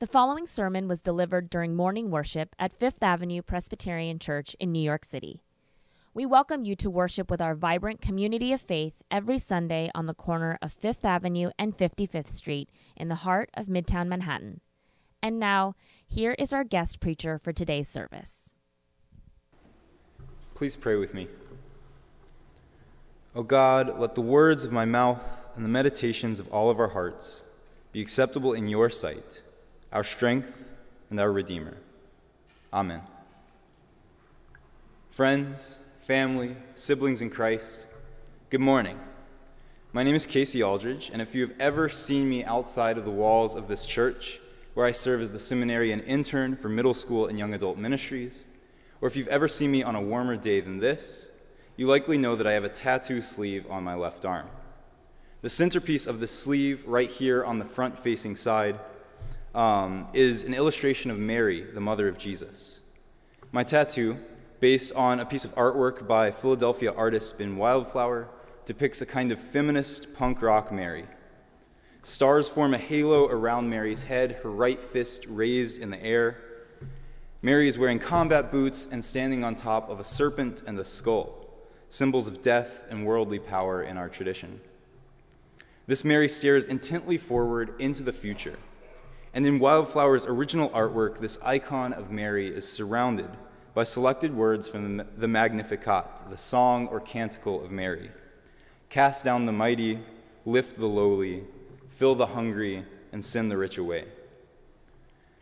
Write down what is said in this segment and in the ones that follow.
The following sermon was delivered during morning worship at Fifth Avenue Presbyterian Church in New York City. We welcome you to worship with our vibrant community of faith every Sunday on the corner of Fifth Avenue and 55th Street in the heart of Midtown Manhattan. And now, here is our guest preacher for today's service. Please pray with me. O God, let the words of my mouth and the meditations of all of our hearts be acceptable in your sight our strength, and our Redeemer. Amen. Friends, family, siblings in Christ, good morning. My name is Casey Aldridge, and if you have ever seen me outside of the walls of this church, where I serve as the seminary and intern for middle school and young adult ministries, or if you've ever seen me on a warmer day than this, you likely know that I have a tattoo sleeve on my left arm. The centerpiece of the sleeve, right here on the front facing side, um, is an illustration of Mary, the mother of Jesus. My tattoo, based on a piece of artwork by Philadelphia artist Ben Wildflower, depicts a kind of feminist punk rock Mary. Stars form a halo around Mary's head, her right fist raised in the air. Mary is wearing combat boots and standing on top of a serpent and a skull, symbols of death and worldly power in our tradition. This Mary stares intently forward into the future and in Wildflower's original artwork, this icon of Mary is surrounded by selected words from the Magnificat, the song or canticle of Mary. Cast down the mighty, lift the lowly, fill the hungry, and send the rich away.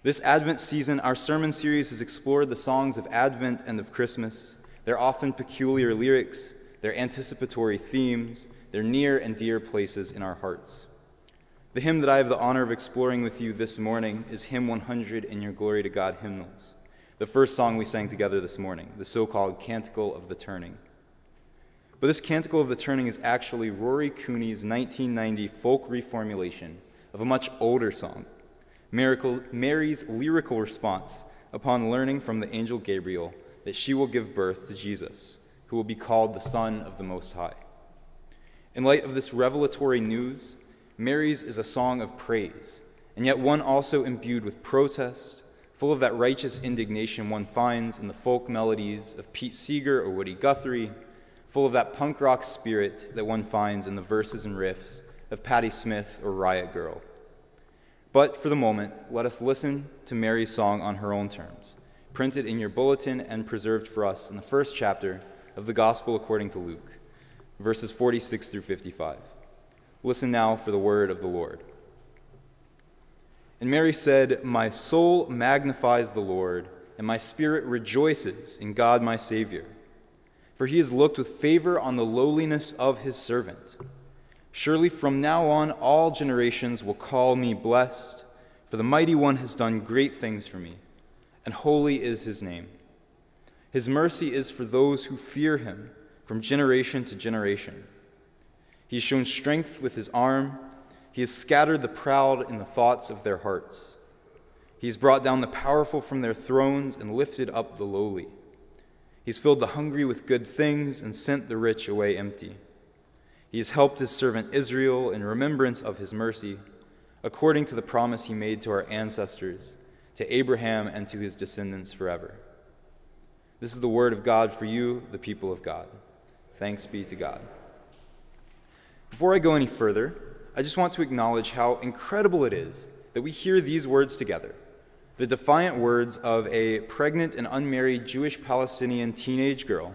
This Advent season, our sermon series has explored the songs of Advent and of Christmas, their often peculiar lyrics, their anticipatory themes, their near and dear places in our hearts. The hymn that I have the honor of exploring with you this morning is Hymn 100 in Your Glory to God hymnals, the first song we sang together this morning, the so called Canticle of the Turning. But this Canticle of the Turning is actually Rory Cooney's 1990 folk reformulation of a much older song, Mary's lyrical response upon learning from the angel Gabriel that she will give birth to Jesus, who will be called the Son of the Most High. In light of this revelatory news, Mary's is a song of praise, and yet one also imbued with protest, full of that righteous indignation one finds in the folk melodies of Pete Seeger or Woody Guthrie, full of that punk rock spirit that one finds in the verses and riffs of Patti Smith or Riot Grrrl. But for the moment, let us listen to Mary's song on her own terms, printed in your bulletin and preserved for us in the first chapter of the Gospel according to Luke, verses 46 through 55. Listen now for the word of the Lord. And Mary said, My soul magnifies the Lord, and my spirit rejoices in God my Savior. For he has looked with favor on the lowliness of his servant. Surely from now on all generations will call me blessed, for the mighty one has done great things for me, and holy is his name. His mercy is for those who fear him from generation to generation. He has shown strength with his arm. He has scattered the proud in the thoughts of their hearts. He has brought down the powerful from their thrones and lifted up the lowly. He has filled the hungry with good things and sent the rich away empty. He has helped his servant Israel in remembrance of his mercy, according to the promise he made to our ancestors, to Abraham and to his descendants forever. This is the word of God for you, the people of God. Thanks be to God. Before I go any further, I just want to acknowledge how incredible it is that we hear these words together the defiant words of a pregnant and unmarried Jewish Palestinian teenage girl.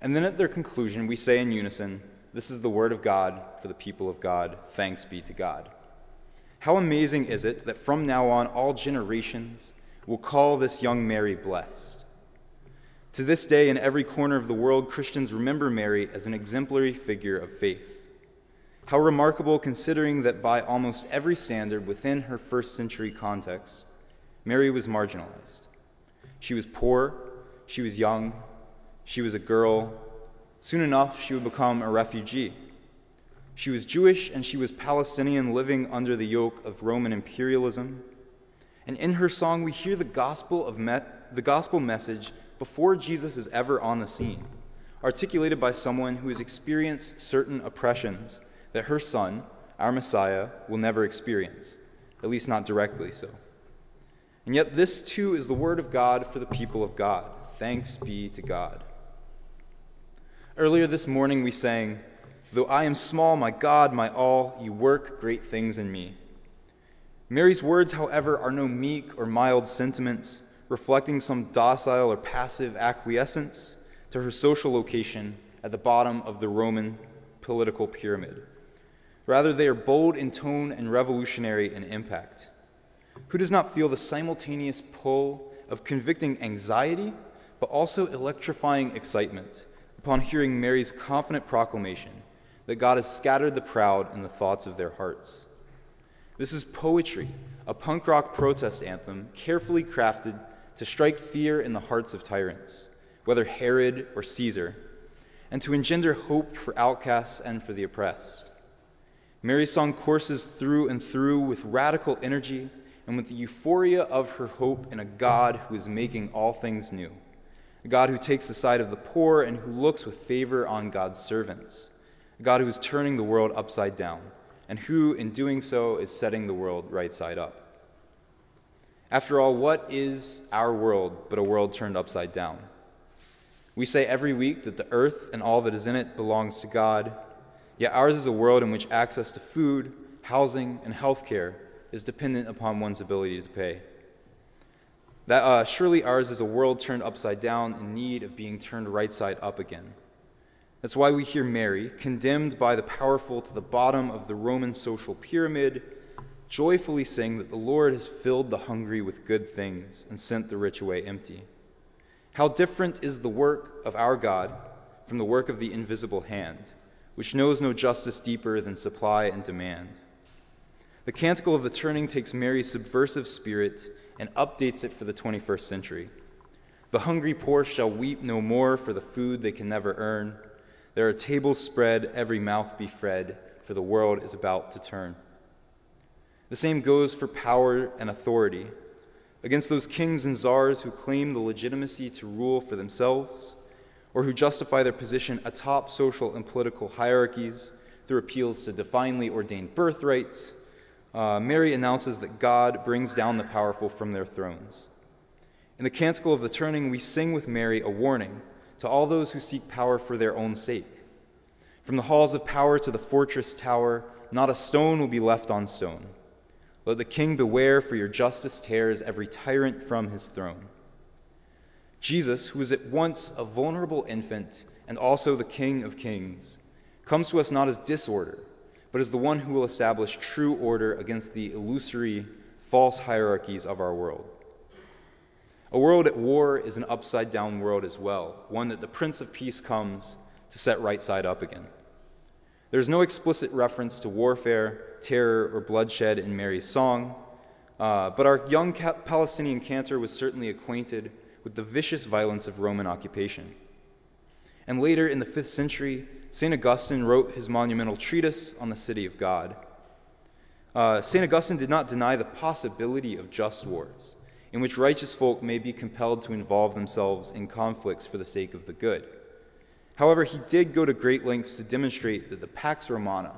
And then at their conclusion, we say in unison, This is the word of God for the people of God. Thanks be to God. How amazing is it that from now on all generations will call this young Mary blessed? To this day, in every corner of the world, Christians remember Mary as an exemplary figure of faith. How remarkable, considering that by almost every standard within her first century context, Mary was marginalized. She was poor, she was young, she was a girl. Soon enough, she would become a refugee. She was Jewish and she was Palestinian living under the yoke of Roman imperialism. And in her song, we hear the gospel, of met, the gospel message before Jesus is ever on the scene, articulated by someone who has experienced certain oppressions that her son, our Messiah, will never experience, at least not directly so. And yet, this too is the word of God for the people of God. Thanks be to God. Earlier this morning, we sang, Though I am small, my God, my all, you work great things in me. Mary's words, however, are no meek or mild sentiments reflecting some docile or passive acquiescence to her social location at the bottom of the Roman political pyramid. Rather, they are bold in tone and revolutionary in impact. Who does not feel the simultaneous pull of convicting anxiety, but also electrifying excitement upon hearing Mary's confident proclamation that God has scattered the proud in the thoughts of their hearts? This is poetry, a punk rock protest anthem carefully crafted to strike fear in the hearts of tyrants, whether Herod or Caesar, and to engender hope for outcasts and for the oppressed. Mary's song courses through and through with radical energy and with the euphoria of her hope in a God who is making all things new, a God who takes the side of the poor and who looks with favor on God's servants, a God who is turning the world upside down, and who, in doing so, is setting the world right side up. After all, what is our world but a world turned upside down? We say every week that the earth and all that is in it belongs to God, yet ours is a world in which access to food, housing, and health care is dependent upon one's ability to pay. That uh, surely ours is a world turned upside down in need of being turned right side up again. That's why we hear Mary, condemned by the powerful to the bottom of the Roman social pyramid, joyfully sing that the Lord has filled the hungry with good things and sent the rich away empty. How different is the work of our God from the work of the invisible hand, which knows no justice deeper than supply and demand. The Canticle of the Turning takes Mary's subversive spirit and updates it for the 21st century. The hungry poor shall weep no more for the food they can never earn. There are tables spread, every mouth be fed, for the world is about to turn. The same goes for power and authority. Against those kings and czars who claim the legitimacy to rule for themselves, or who justify their position atop social and political hierarchies through appeals to divinely ordained birthrights, uh, Mary announces that God brings down the powerful from their thrones. In the Canticle of the Turning, we sing with Mary a warning to all those who seek power for their own sake. From the halls of power to the fortress tower, not a stone will be left on stone. Let the king beware, for your justice tears every tyrant from his throne. Jesus, who is at once a vulnerable infant and also the King of kings, comes to us not as disorder, but as the one who will establish true order against the illusory, false hierarchies of our world. A world at war is an upside down world as well, one that the Prince of Peace comes to set right side up again. There's no explicit reference to warfare, terror, or bloodshed in Mary's song, uh, but our young Palestinian cantor was certainly acquainted with the vicious violence of Roman occupation. And later in the 5th century, St. Augustine wrote his monumental treatise on the city of God. Uh, St. Augustine did not deny the possibility of just wars, in which righteous folk may be compelled to involve themselves in conflicts for the sake of the good. However, he did go to great lengths to demonstrate that the Pax Romana,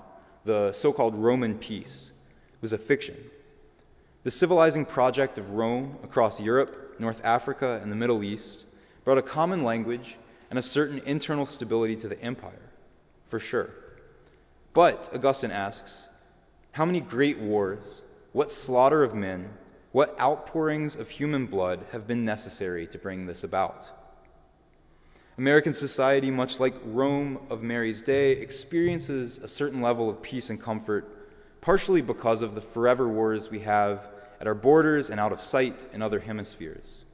the so called Roman peace, was a fiction. The civilizing project of Rome across Europe, North Africa, and the Middle East brought a common language and a certain internal stability to the empire, for sure. But, Augustine asks, how many great wars, what slaughter of men, what outpourings of human blood have been necessary to bring this about? American society, much like Rome of Mary's day, experiences a certain level of peace and comfort, partially because of the forever wars we have at our borders and out of sight in other hemispheres.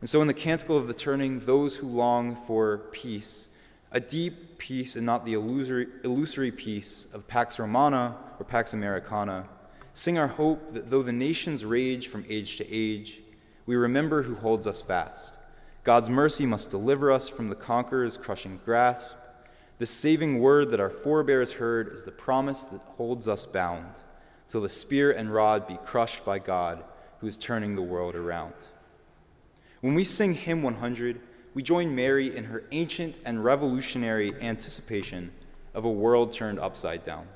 And so, in the Canticle of the Turning, those who long for peace, a deep peace and not the illusory, illusory peace of Pax Romana or Pax Americana, sing our hope that though the nations rage from age to age, we remember who holds us fast God's mercy must deliver us from the conqueror's crushing grasp. The saving word that our forebears heard is the promise that holds us bound, till the spear and rod be crushed by God, who is turning the world around. When we sing Hymn 100, we join Mary in her ancient and revolutionary anticipation of a world turned upside down.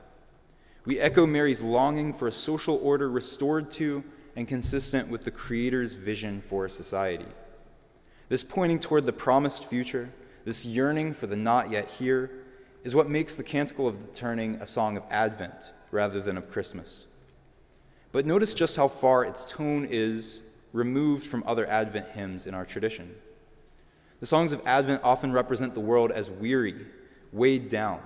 We echo Mary's longing for a social order restored to and consistent with the Creator's vision for society. This pointing toward the promised future, this yearning for the not yet here, is what makes the Canticle of the Turning a song of Advent rather than of Christmas. But notice just how far its tone is removed from other Advent hymns in our tradition. The songs of Advent often represent the world as weary, weighed down,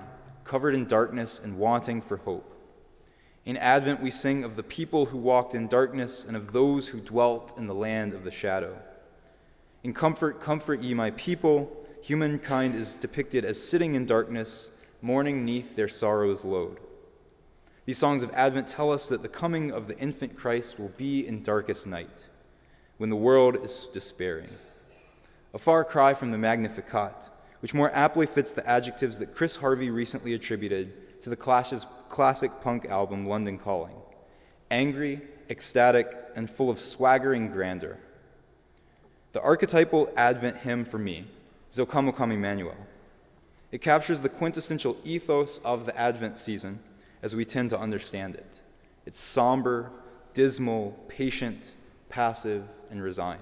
covered in darkness, and wanting for hope. In Advent, we sing of the people who walked in darkness and of those who dwelt in the land of the shadow. In Comfort, Comfort Ye My People, humankind is depicted as sitting in darkness, mourning neath their sorrow's load. These songs of Advent tell us that the coming of the infant Christ will be in darkest night, when the world is despairing. A far cry from the Magnificat, which more aptly fits the adjectives that Chris Harvey recently attributed to the Clash's classic punk album London Calling angry, ecstatic, and full of swaggering grandeur. The archetypal Advent hymn for me is O Come, O Come Emmanuel. It captures the quintessential ethos of the Advent season as we tend to understand it. It's somber, dismal, patient, passive, and resigned.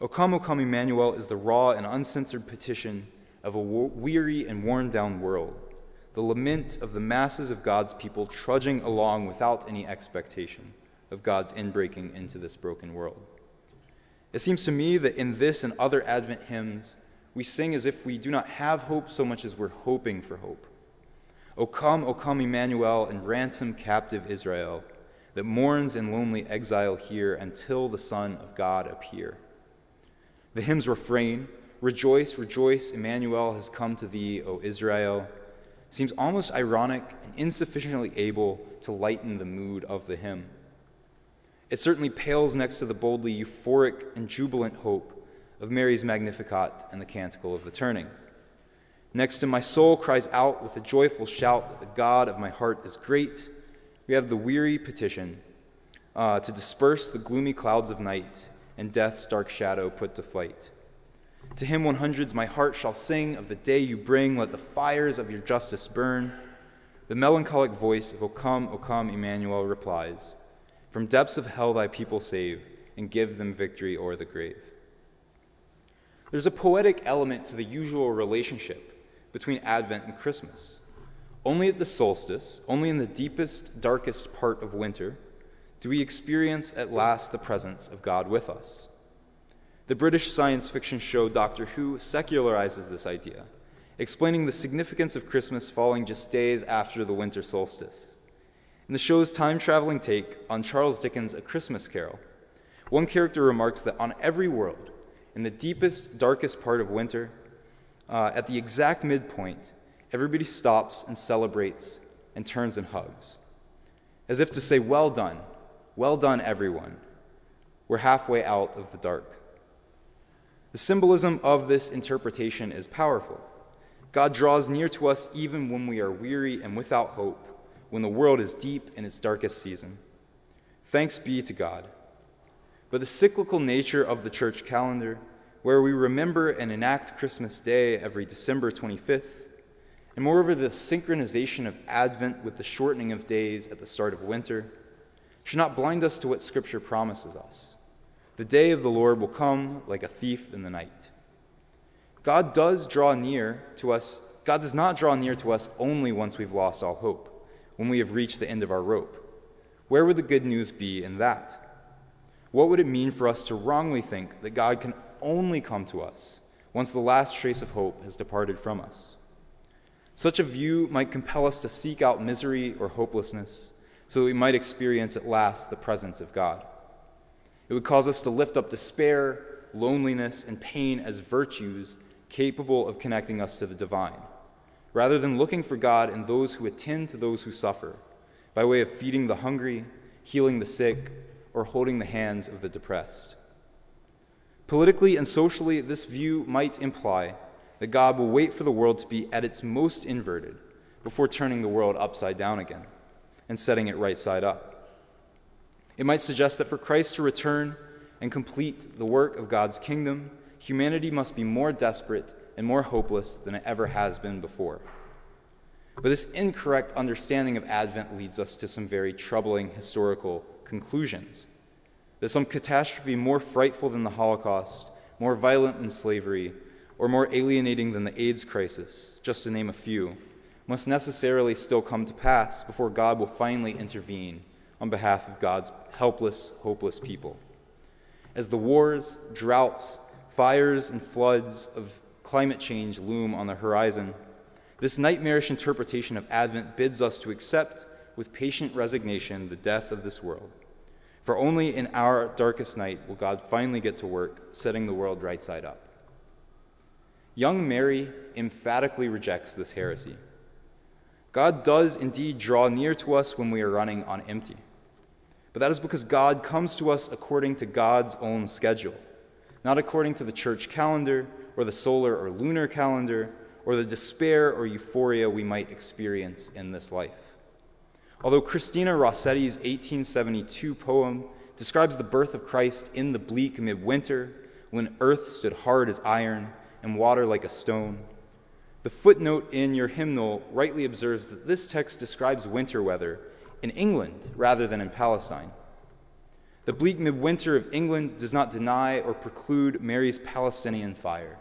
O come, O come, Emmanuel is the raw and uncensored petition of a weary and worn down world, the lament of the masses of God's people trudging along without any expectation of God's inbreaking into this broken world. It seems to me that in this and other Advent hymns, we sing as if we do not have hope so much as we're hoping for hope. O come, O come, Emmanuel, and ransom captive Israel that mourns in lonely exile here until the Son of God appear. The hymn's refrain, Rejoice, rejoice, Emmanuel has come to thee, O Israel, seems almost ironic and insufficiently able to lighten the mood of the hymn. It certainly pales next to the boldly euphoric and jubilant hope of Mary's Magnificat and the Canticle of the Turning. Next to my soul cries out with a joyful shout that the God of my heart is great, we have the weary petition uh, to disperse the gloomy clouds of night and death's dark shadow put to flight. To him, 100s, my heart shall sing of the day you bring, let the fires of your justice burn. The melancholic voice of O come, O come, Emmanuel replies, From depths of hell thy people save, and give them victory o'er the grave. There's a poetic element to the usual relationship between Advent and Christmas. Only at the solstice, only in the deepest, darkest part of winter, do we experience at last the presence of God with us. The British science fiction show Doctor Who secularizes this idea, explaining the significance of Christmas falling just days after the winter solstice. In the show's time traveling take on Charles Dickens' A Christmas Carol, one character remarks that on every world, in the deepest, darkest part of winter, uh, at the exact midpoint, everybody stops and celebrates and turns and hugs, as if to say, Well done, well done, everyone. We're halfway out of the dark. The symbolism of this interpretation is powerful. God draws near to us even when we are weary and without hope, when the world is deep in its darkest season. Thanks be to God. But the cyclical nature of the church calendar where we remember and enact Christmas Day every December 25th, and moreover, the synchronization of Advent with the shortening of days at the start of winter, should not blind us to what Scripture promises us. The day of the Lord will come like a thief in the night. God does draw near to us. God does not draw near to us only once we've lost all hope, when we have reached the end of our rope. Where would the good news be in that? What would it mean for us to wrongly think that God can only come to us once the last trace of hope has departed from us. Such a view might compel us to seek out misery or hopelessness so that we might experience at last the presence of God. It would cause us to lift up despair, loneliness, and pain as virtues capable of connecting us to the divine, rather than looking for God in those who attend to those who suffer by way of feeding the hungry, healing the sick, or holding the hands of the depressed. Politically and socially, this view might imply that God will wait for the world to be at its most inverted before turning the world upside down again and setting it right side up. It might suggest that for Christ to return and complete the work of God's kingdom, humanity must be more desperate and more hopeless than it ever has been before. But this incorrect understanding of Advent leads us to some very troubling historical conclusions. That some catastrophe more frightful than the Holocaust, more violent than slavery, or more alienating than the AIDS crisis, just to name a few, must necessarily still come to pass before God will finally intervene on behalf of God's helpless, hopeless people. As the wars, droughts, fires, and floods of climate change loom on the horizon, this nightmarish interpretation of Advent bids us to accept with patient resignation the death of this world. For only in our darkest night will God finally get to work setting the world right side up. Young Mary emphatically rejects this heresy. God does indeed draw near to us when we are running on empty. But that is because God comes to us according to God's own schedule, not according to the church calendar or the solar or lunar calendar or the despair or euphoria we might experience in this life. Although Christina Rossetti's 1872 poem describes the birth of Christ in the bleak midwinter, when earth stood hard as iron and water like a stone, the footnote in your hymnal rightly observes that this text describes winter weather in England rather than in Palestine. The bleak midwinter of England does not deny or preclude Mary's Palestinian fire.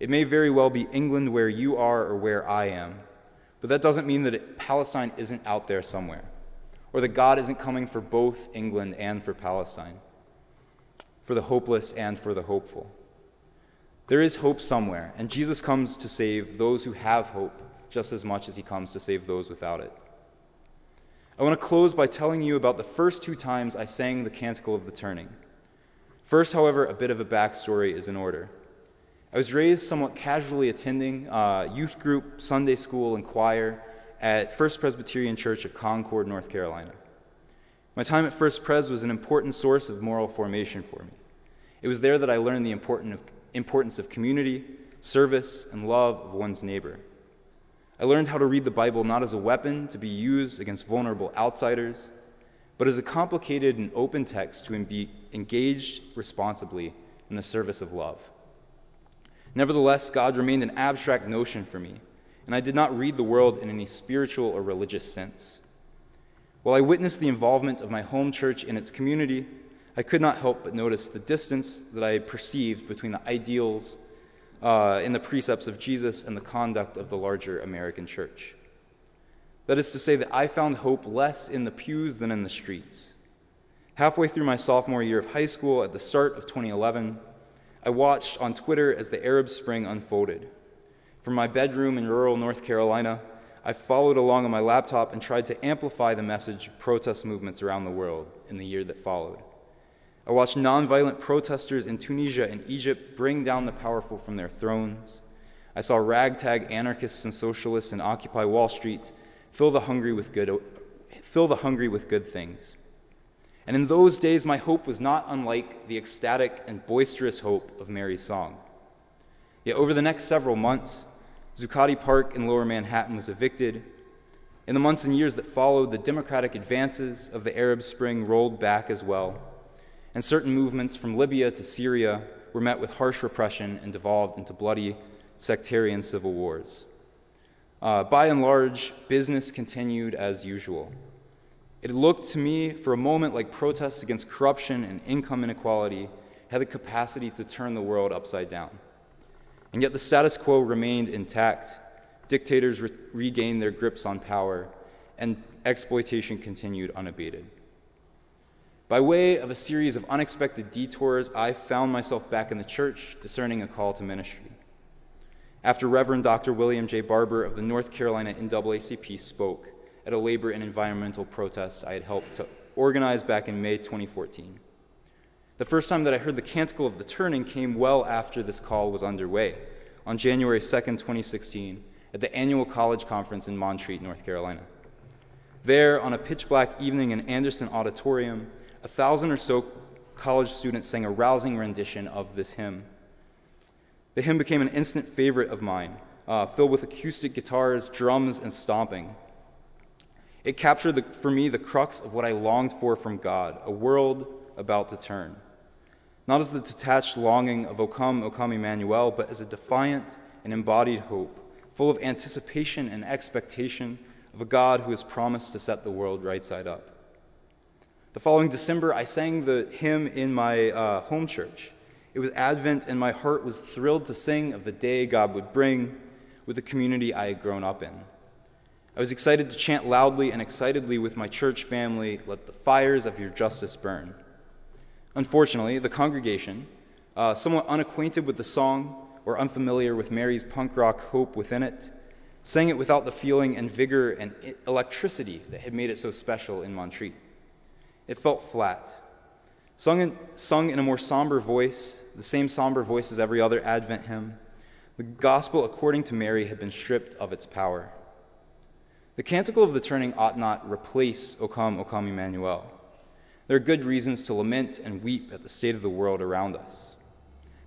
It may very well be England where you are or where I am, but that doesn't mean that Palestine isn't out there somewhere, or that God isn't coming for both England and for Palestine, for the hopeless and for the hopeful. There is hope somewhere, and Jesus comes to save those who have hope just as much as he comes to save those without it. I want to close by telling you about the first two times I sang the Canticle of the Turning. First, however, a bit of a backstory is in order. I was raised somewhat casually attending uh, youth group, Sunday school, and choir at First Presbyterian Church of Concord, North Carolina. My time at First Pres was an important source of moral formation for me. It was there that I learned the importance of community, service, and love of one's neighbor. I learned how to read the Bible not as a weapon to be used against vulnerable outsiders, but as a complicated and open text to be engaged responsibly in the service of love. Nevertheless, God remained an abstract notion for me, and I did not read the world in any spiritual or religious sense. While I witnessed the involvement of my home church in its community, I could not help but notice the distance that I perceived between the ideals uh, the precepts of Jesus and the conduct of the larger American church. That is to say, that I found hope less in the pews than in the streets. Halfway through my sophomore year of high school, at the start of 2011, I watched on Twitter as the Arab Spring unfolded. From my bedroom in rural North Carolina, I followed along on my laptop and tried to amplify the message of protest movements around the world in the year that followed. I watched nonviolent protesters in Tunisia and Egypt bring down the powerful from their thrones. I saw ragtag anarchists and socialists in Occupy Wall Street fill the hungry with good, fill the hungry with good things. And in those days, my hope was not unlike the ecstatic and boisterous hope of Mary's song. Yet over the next several months, Zuccotti Park in lower Manhattan was evicted. In the months and years that followed, the democratic advances of the Arab Spring rolled back as well and certain movements from Libya to Syria were met with harsh repression and devolved into bloody sectarian civil wars. Uh, by and large, business continued as usual. It looked to me for a moment like protests against corruption and income inequality had the capacity to turn the world upside down. And yet the status quo remained intact. Dictators re- regained their grips on power, and exploitation continued unabated. By way of a series of unexpected detours, I found myself back in the church discerning a call to ministry. After Reverend Dr. William J. Barber of the North Carolina NAACP spoke at a labor and environmental protest I had helped to organize back in May 2014. The first time that I heard the Canticle of the Turning came well after this call was underway, on January 2nd, 2016, at the annual college conference in Montreat, North Carolina. There, on a pitch black evening in Anderson Auditorium, a thousand or so college students sang a rousing rendition of this hymn. The hymn became an instant favorite of mine, uh, filled with acoustic guitars, drums, and stomping. It captured the, for me the crux of what I longed for from God a world about to turn. Not as the detached longing of O come, O come Emmanuel, but as a defiant and embodied hope, full of anticipation and expectation of a God who has promised to set the world right side up. The following December, I sang the hymn in my uh, home church. It was Advent, and my heart was thrilled to sing of the day God would bring with the community I had grown up in. I was excited to chant loudly and excitedly with my church family, Let the fires of your justice burn. Unfortunately, the congregation, uh, somewhat unacquainted with the song or unfamiliar with Mary's punk rock hope within it, sang it without the feeling and vigor and electricity that had made it so special in Montreat. It felt flat. Sung in, sung in a more somber voice, the same somber voice as every other Advent hymn, the gospel according to Mary had been stripped of its power. The canticle of the turning ought not replace O come, O come, Emmanuel. There are good reasons to lament and weep at the state of the world around us.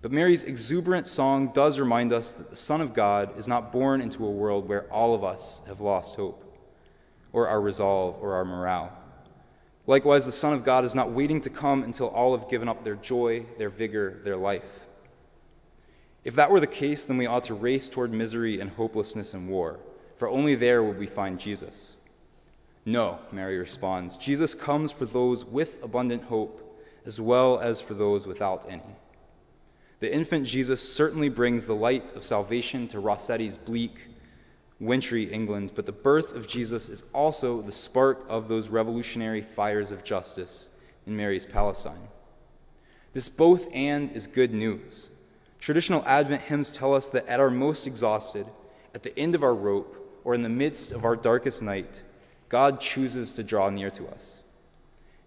But Mary's exuberant song does remind us that the Son of God is not born into a world where all of us have lost hope, or our resolve, or our morale. Likewise, the Son of God is not waiting to come until all have given up their joy, their vigor, their life. If that were the case, then we ought to race toward misery and hopelessness and war, for only there will we find Jesus. No, Mary responds, Jesus comes for those with abundant hope as well as for those without any. The infant Jesus certainly brings the light of salvation to Rossetti's bleak, wintry England, but the birth of Jesus is also the spark of those revolutionary fires of justice in Mary's Palestine. This both and is good news. Traditional Advent hymns tell us that at our most exhausted, at the end of our rope, or in the midst of our darkest night, God chooses to draw near to us.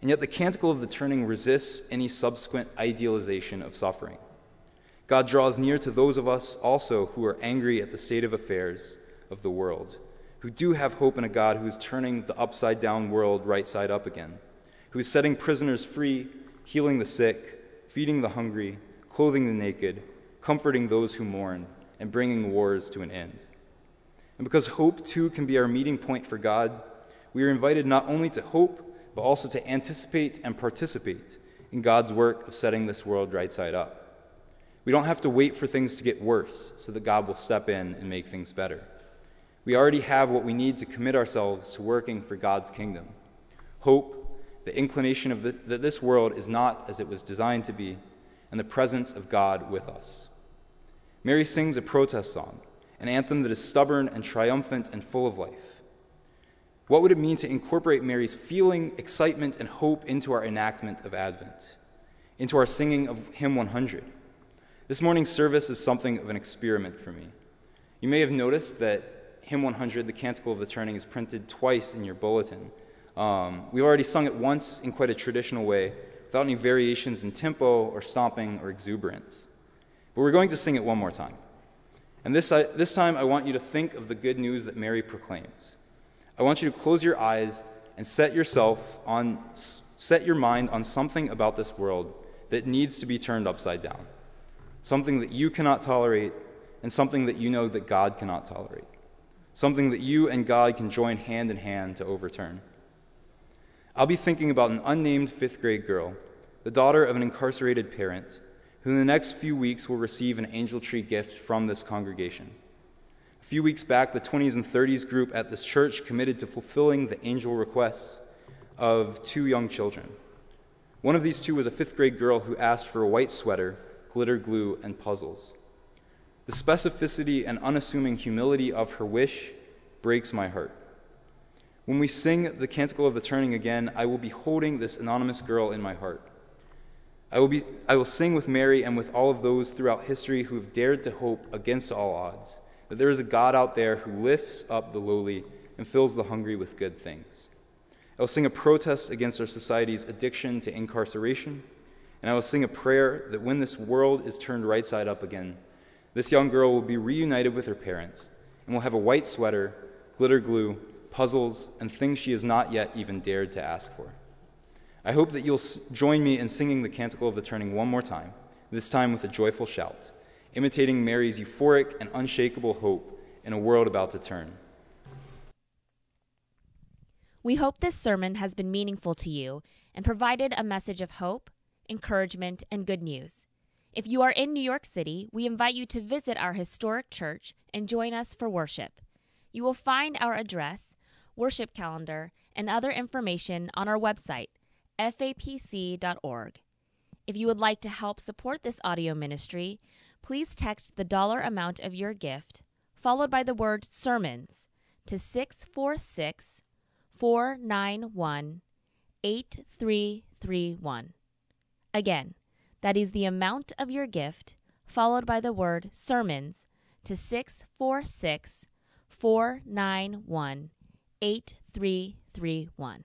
And yet, the canticle of the turning resists any subsequent idealization of suffering. God draws near to those of us also who are angry at the state of affairs of the world, who do have hope in a God who is turning the upside down world right side up again, who is setting prisoners free, healing the sick, feeding the hungry, clothing the naked, comforting those who mourn, and bringing wars to an end. And because hope too can be our meeting point for God, we are invited not only to hope, but also to anticipate and participate in God's work of setting this world right side up. We don't have to wait for things to get worse so that God will step in and make things better. We already have what we need to commit ourselves to working for God's kingdom. Hope, the inclination of the, that this world is not as it was designed to be, and the presence of God with us. Mary sings a protest song, an anthem that is stubborn and triumphant and full of life. What would it mean to incorporate Mary's feeling, excitement, and hope into our enactment of Advent, into our singing of Hymn 100? This morning's service is something of an experiment for me. You may have noticed that Hymn 100, the Canticle of the Turning, is printed twice in your bulletin. Um, we've already sung it once in quite a traditional way, without any variations in tempo or stomping or exuberance. But we're going to sing it one more time. And this, I, this time, I want you to think of the good news that Mary proclaims. I want you to close your eyes and set yourself on, set your mind on something about this world that needs to be turned upside down something that you cannot tolerate, and something that you know that God cannot tolerate, something that you and God can join hand in hand to overturn. I'll be thinking about an unnamed fifth grade girl, the daughter of an incarcerated parent, who in the next few weeks will receive an angel tree gift from this congregation. A few weeks back, the 20s and 30s group at this church committed to fulfilling the angel requests of two young children. One of these two was a fifth grade girl who asked for a white sweater glitter glue, and puzzles. The specificity and unassuming humility of her wish breaks my heart. When we sing the Canticle of the Turning again, I will be holding this anonymous girl in my heart. I will, be, I will sing with Mary and with all of those throughout history who have dared to hope against all odds that there is a God out there who lifts up the lowly and fills the hungry with good things. I will sing a protest against our society's addiction to incarceration and I will sing a prayer that when this world is turned right side up again, this young girl will be reunited with her parents and will have a white sweater, glitter glue, puzzles, and things she has not yet even dared to ask for. I hope that you'll join me in singing the Canticle of the Turning one more time, this time with a joyful shout, imitating Mary's euphoric and unshakable hope in a world about to turn. We hope this sermon has been meaningful to you and provided a message of hope encouragement, and good news. If you are in New York City, we invite you to visit our historic church and join us for worship. You will find our address, worship calendar, and other information on our website, fapc.org. If you would like to help support this audio ministry, please text the dollar amount of your gift, followed by the word sermons, to 646 491 8331. Again, that is the amount of your gift, followed by the word sermons, to 646 491 8331.